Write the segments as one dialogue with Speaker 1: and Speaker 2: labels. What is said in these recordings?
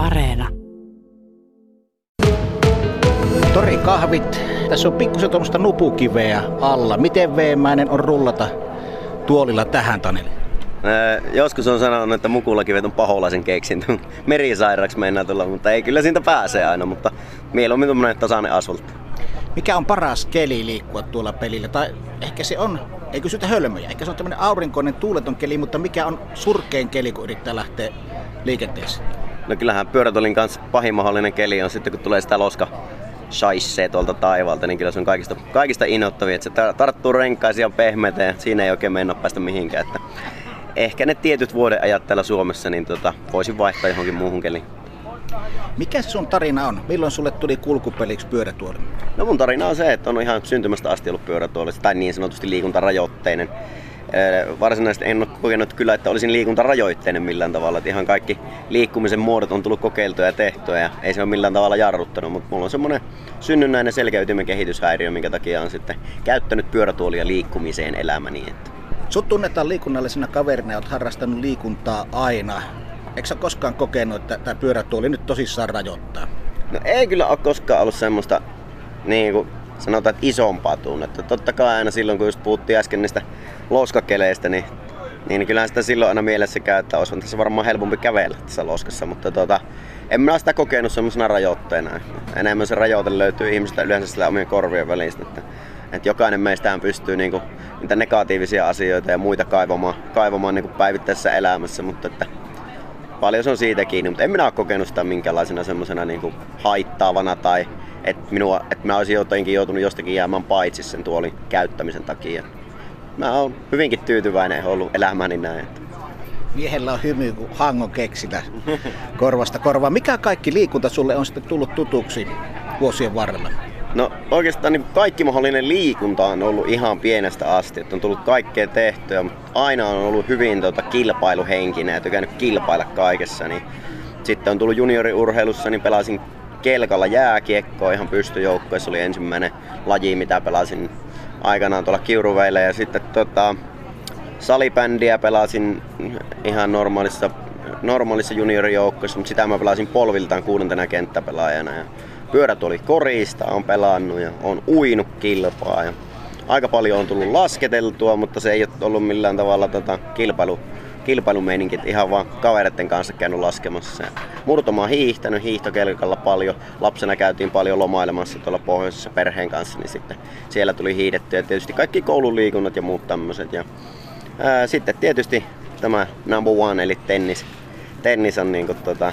Speaker 1: Areena.
Speaker 2: Tori kahvit. Tässä on pikkusen tuommoista nupukiveä alla. Miten veemäinen on rullata tuolilla tähän, Taneli?
Speaker 3: Öö, joskus on sanonut, että mukulakivet on paholaisen keksintö. Merisairaaksi mennään tulla, mutta ei kyllä siitä pääse aina, mutta mieluummin tuommoinen tasainen asfaltti.
Speaker 2: Mikä on paras keli liikkua tuolla pelillä? Tai ehkä se on, ei kysytä hölmöjä, ehkä se on tämmöinen aurinkoinen tuuleton keli, mutta mikä on surkein keli, kun yrittää lähteä liikenteeseen?
Speaker 3: No kyllähän pyörätolin kanssa pahin mahdollinen keli on sitten, kun tulee sitä loska shaissee tuolta taivaalta, niin kyllä se on kaikista, kaikista innoittavia, että se tarttuu renkaisia ja pehmeitä ja siinä ei oikein mennä päästä mihinkään. Että ehkä ne tietyt vuoden ajat täällä Suomessa, niin tota, voisin vaihtaa johonkin muuhun keliin.
Speaker 2: Mikä sun tarina on? Milloin sulle tuli kulkupeliksi pyörätuoli?
Speaker 3: No mun tarina on se, että on ihan syntymästä asti ollut pyörätuoli, tai niin sanotusti liikuntarajoitteinen. Varsinaisesti en ole kokenut kyllä, että olisin liikuntarajoitteinen millään tavalla. Että ihan kaikki liikkumisen muodot on tullut kokeiltua ja tehtyä ja ei se ole millään tavalla jarruttanut. Mutta mulla on semmoinen synnynnäinen selkäytimen kehityshäiriö, minkä takia on sitten käyttänyt pyörätuolia liikkumiseen elämäni. Että.
Speaker 2: Sut tunnetaan liikunnallisena kaverina ja olet harrastanut liikuntaa aina. Eikö sä koskaan kokenut, että tämä pyörätuoli nyt tosissaan rajoittaa?
Speaker 3: No ei kyllä ole koskaan ollut semmoista, niin kuin sanotaan, että isompaa tunnetta. Totta kai aina silloin, kun just puhuttiin äsken niistä loskakeleistä, niin, niin kyllähän sitä silloin aina mielessä käy, että olisi tässä varmaan helpompi kävellä tässä loskassa. Mutta tota, en mä sitä kokenut semmoisena rajoitteena. Enemmän se rajoite löytyy ihmistä yleensä sillä omien korvien välistä. Että, että jokainen meistään pystyy niinku, niitä negatiivisia asioita ja muita kaivamaan, kaivamaan niinku päivittäisessä elämässä, mutta että paljon se on siitä kiinni, mutta en minä ole kokenut sitä minkälaisena semmoisena niin haittaavana tai että, minua, että mä olisin jotenkin joutunut jostakin jäämään paitsi sen tuolin käyttämisen takia. Mä oon hyvinkin tyytyväinen ollut elämäni näin.
Speaker 2: Miehellä on hymy kuin hangon keksillä korvasta korvaa. Mikä kaikki liikunta sulle on sitten tullut tutuksi vuosien varrella?
Speaker 3: No oikeastaan niin kaikki mahdollinen liikunta on ollut ihan pienestä asti, että on tullut kaikkea tehtyä, mutta aina on ollut hyvin tota, kilpailuhenkinen ja tykännyt kilpailla kaikessa. Niin sitten on tullut junioriurheilussa, niin pelasin kelkalla jääkiekkoa ihan pystyjoukkoissa, oli ensimmäinen laji, mitä pelasin aikanaan tuolla Kiuruveillä ja sitten tota, salibändiä pelasin ihan normaalissa, normaalissa juniorijoukkoissa, mutta sitä mä pelasin polviltaan kuudentena kenttäpelaajana. Ja pyörät oli korista, on pelannut ja on uinut kilpaa. Ja aika paljon on tullut lasketeltua, mutta se ei ole ollut millään tavalla tota kilpailu, kilpailumeininki, ihan vaan kavereiden kanssa käynyt laskemassa. Murtomaa hiihtänyt hiihtokelkalla paljon. Lapsena käytiin paljon lomailemassa tuolla pohjoisessa perheen kanssa, niin sitten siellä tuli hiidettyä. Ja tietysti kaikki koululiikunnat ja muut tämmöiset. Ja, ää, sitten tietysti tämä number one eli tennis. Tennis on niin kuin, tota,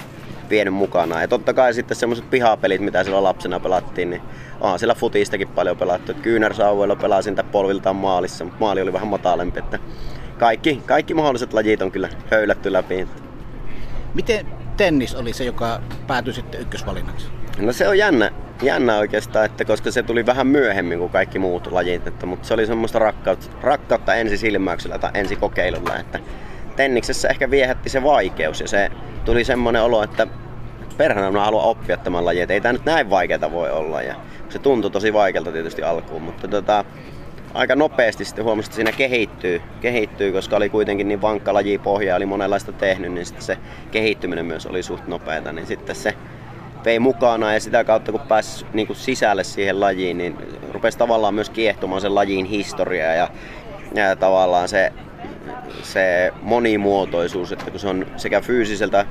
Speaker 3: vienyt mukana. Ja totta kai sitten semmoiset pihapelit, mitä silloin lapsena pelattiin, niin on siellä futistakin paljon pelattu. Kyynärsauvoilla pelasin tätä polviltaan maalissa, mutta maali oli vähän matalempi. Että kaikki, kaikki mahdolliset lajit on kyllä höylätty läpi.
Speaker 2: Miten tennis oli se, joka päätyi sitten ykkösvalinnaksi?
Speaker 3: No se on jännä, jännä oikeastaan, että koska se tuli vähän myöhemmin kuin kaikki muut lajit, että, mutta se oli semmoista rakkautta, rakkautta ensisilmäyksellä tai ensikokeilulla, että tenniksessä ehkä viehätti se vaikeus ja se tuli semmoinen olo, että perhana mä haluan oppia tämän lajin, että ei tämä nyt näin vaikeata voi olla. Ja se tuntui tosi vaikealta tietysti alkuun, mutta tota, aika nopeasti sitten huomasin, että siinä kehittyy, kehittyy, koska oli kuitenkin niin vankka lajipohja, oli monenlaista tehnyt, niin sitten se kehittyminen myös oli suht nopeata, niin sitten se vei mukana ja sitä kautta kun pääsi niin kuin sisälle siihen lajiin, niin rupesi tavallaan myös kiehtomaan sen lajin historia ja, ja tavallaan se, se monimuotoisuus, että kun se on sekä fyysiseltä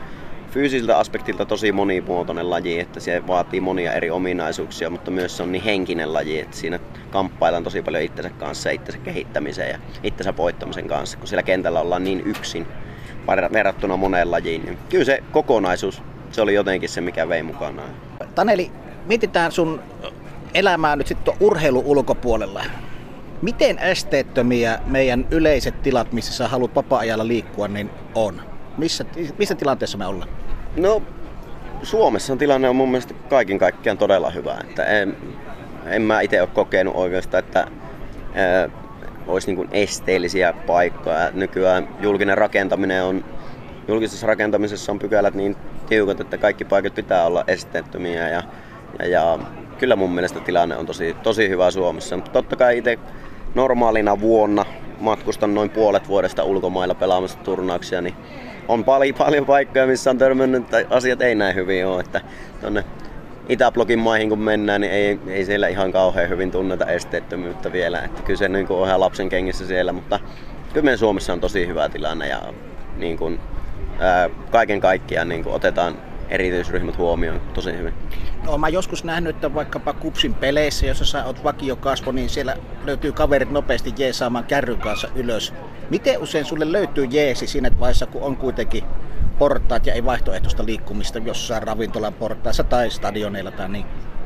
Speaker 3: fyysiseltä aspektilta tosi monimuotoinen laji, että se vaatii monia eri ominaisuuksia, mutta myös se on niin henkinen laji, että siinä kamppaillaan tosi paljon itsensä kanssa, itsensä kehittämiseen ja itsensä voittamisen kanssa, kun siellä kentällä ollaan niin yksin verrattuna moneen lajiin. Niin kyllä se kokonaisuus, se oli jotenkin se, mikä vei mukanaan.
Speaker 2: Taneli, mietitään sun elämää nyt sitten urheilu ulkopuolella. Miten esteettömiä meidän yleiset tilat, missä sä haluat vapaa-ajalla liikkua, niin on? Missä, missä tilanteessa me ollaan?
Speaker 3: No, Suomessa tilanne on mun mielestä kaiken kaikkiaan todella hyvä. Että en, en mä itse ole kokenut oikeastaan, että ää, olisi niin esteellisiä paikkoja. Nykyään julkinen rakentaminen on, julkisessa rakentamisessa on pykälät niin tiukat, että kaikki paikat pitää olla esteettömiä. Ja, ja, ja kyllä mun mielestä tilanne on tosi, tosi hyvä Suomessa. Mutta totta kai itse normaalina vuonna matkustan noin puolet vuodesta ulkomailla pelaamassa turnauksia, niin on paljon, paljon paikkoja, missä on törmännyt, että asiat ei näin hyvin ole. Että tonne Itäblogin maihin kun mennään, niin ei, ei siellä ihan kauhean hyvin tunneta esteettömyyttä vielä. Että kyllä se niin kuin on ihan lapsen kengissä siellä, mutta kyllä meidän Suomessa on tosi hyvä tilanne ja niin kuin, ää, kaiken kaikkiaan niin kuin otetaan erityisryhmät huomioon tosi hyvin.
Speaker 2: No, mä joskus nähnyt, että vaikkapa Kupsin peleissä, jossa sä oot vakiokasvo, niin siellä löytyy kaverit nopeasti jeesaamaan kärryn kanssa ylös. Miten usein sulle löytyy jeesi siinä vaiheessa, kun on kuitenkin portaat ja ei vaihtoehtoista liikkumista jossain ravintolan portaassa tai stadioneilla tai niin?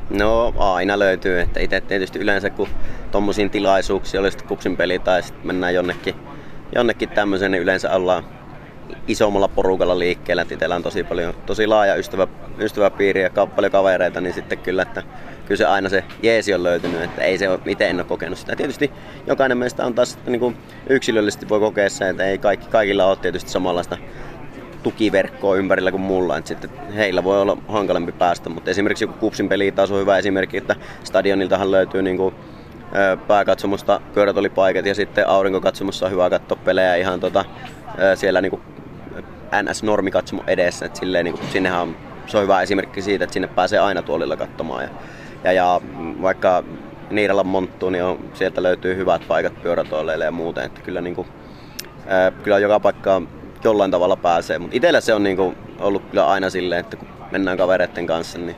Speaker 3: No aina löytyy, että itse tietysti yleensä kun tommosiin tilaisuuksia, oli sitten kupsin peli tai sitten mennään jonnekin, jonnekin tämmöisen, niin yleensä ollaan isommalla porukalla liikkeellä. Itsellä on tosi paljon, tosi laaja ystävä, ystäväpiiri ja paljon kavereita, niin sitten kyllä, että kyllä se aina se jeesi on löytynyt, että ei se ole, miten en ole kokenut sitä. Tietysti jokainen meistä on taas niin kuin yksilöllisesti voi kokea se, että ei kaikki, kaikilla ole tietysti samanlaista tukiverkkoa ympärillä kuin mulla, että sitten heillä voi olla hankalampi päästä, mutta esimerkiksi joku Kupsin peli taas on hyvä esimerkki, että stadioniltahan löytyy niin kuin pääkatsomusta pyörätolipaikat ja sitten aurinkokatsomussa on hyvä katsoa pelejä ihan tota, siellä niin kuin NS-normikatsomo edessä, että silleen, niin kuin, sinnehän on, se on hyvä esimerkki siitä, että sinne pääsee aina tuolilla katsomaan ja, ja, ja vaikka Niiralan monttu, niin on, sieltä löytyy hyvät paikat pyörätuoleille ja muuten, että kyllä, niin kuin, ää, kyllä joka paikka jollain tavalla pääsee, mutta itsellä se on niin kuin, ollut kyllä aina silleen, että kun mennään kavereiden kanssa, niin,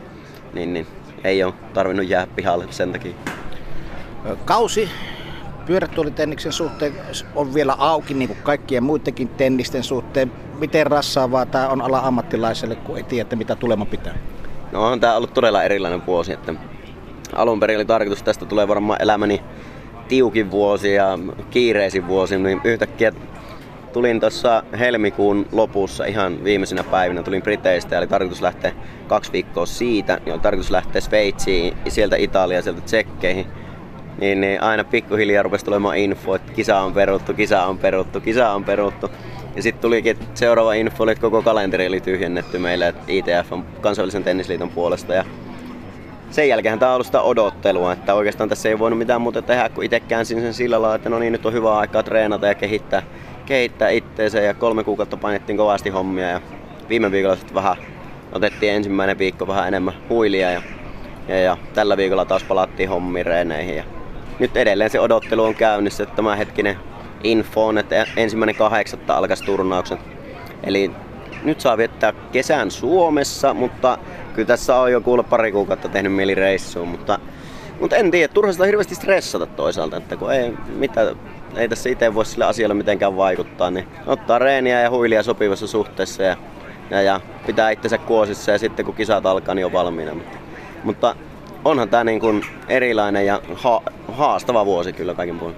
Speaker 3: niin, niin ei ole tarvinnut jäädä pihalle sen takia.
Speaker 2: Kausi pyörätuolitenniksen suhteen on vielä auki, niin kuin kaikkien muidenkin tennisten suhteen. Miten rassaavaa tämä on ala ammattilaiselle, kun ei tiedä, mitä tulema pitää?
Speaker 3: No on tämä ollut todella erilainen vuosi. Että alun perin oli tarkoitus, että tästä tulee varmaan elämäni tiukin vuosi ja kiireisin vuosi, niin yhtäkkiä tulin tuossa helmikuun lopussa ihan viimeisenä päivinä, tulin Briteistä ja oli tarkoitus lähteä kaksi viikkoa siitä, niin oli tarkoitus lähteä Sveitsiin, sieltä Italiaan, sieltä Tsekkeihin niin, niin aina pikkuhiljaa rupesi tulemaan info, että kisa on peruttu, kisa on peruttu, kisa on peruttu. Ja sitten tulikin että seuraava info, että koko kalenteri oli tyhjennetty meille että ITF on kansainvälisen tennisliiton puolesta. Ja sen jälkeen tämä on ollut sitä odottelua, että oikeastaan tässä ei voinut mitään muuta tehdä, kun itse käänsin sen sillä lailla, että no niin, nyt on hyvä aikaa treenata ja kehittää, kehittää itteensä. Ja kolme kuukautta painettiin kovasti hommia ja viime viikolla sitten vähän otettiin ensimmäinen viikko vähän enemmän huilia ja, ja, ja tällä viikolla taas palattiin hommiin reeneihin. Ja nyt edelleen se odottelu on käynnissä, että tämä hetkinen info on, että ensimmäinen kahdeksatta alkaisi turnaukset. Eli nyt saa viettää kesän Suomessa, mutta kyllä tässä on jo kuulla pari kuukautta tehnyt mieli reissuun, mutta, mutta en tiedä, turha sitä hirveästi stressata toisaalta, että kun ei, mitä, ei tässä itse voi sille asialle mitenkään vaikuttaa, niin ottaa reeniä ja huilia sopivassa suhteessa ja, ja, ja pitää itsensä kuosissa ja sitten kun kisat alkaa, niin on valmiina. Mutta, mutta onhan tämä niin kuin erilainen ja ha- haastava vuosi kyllä kaiken puolin.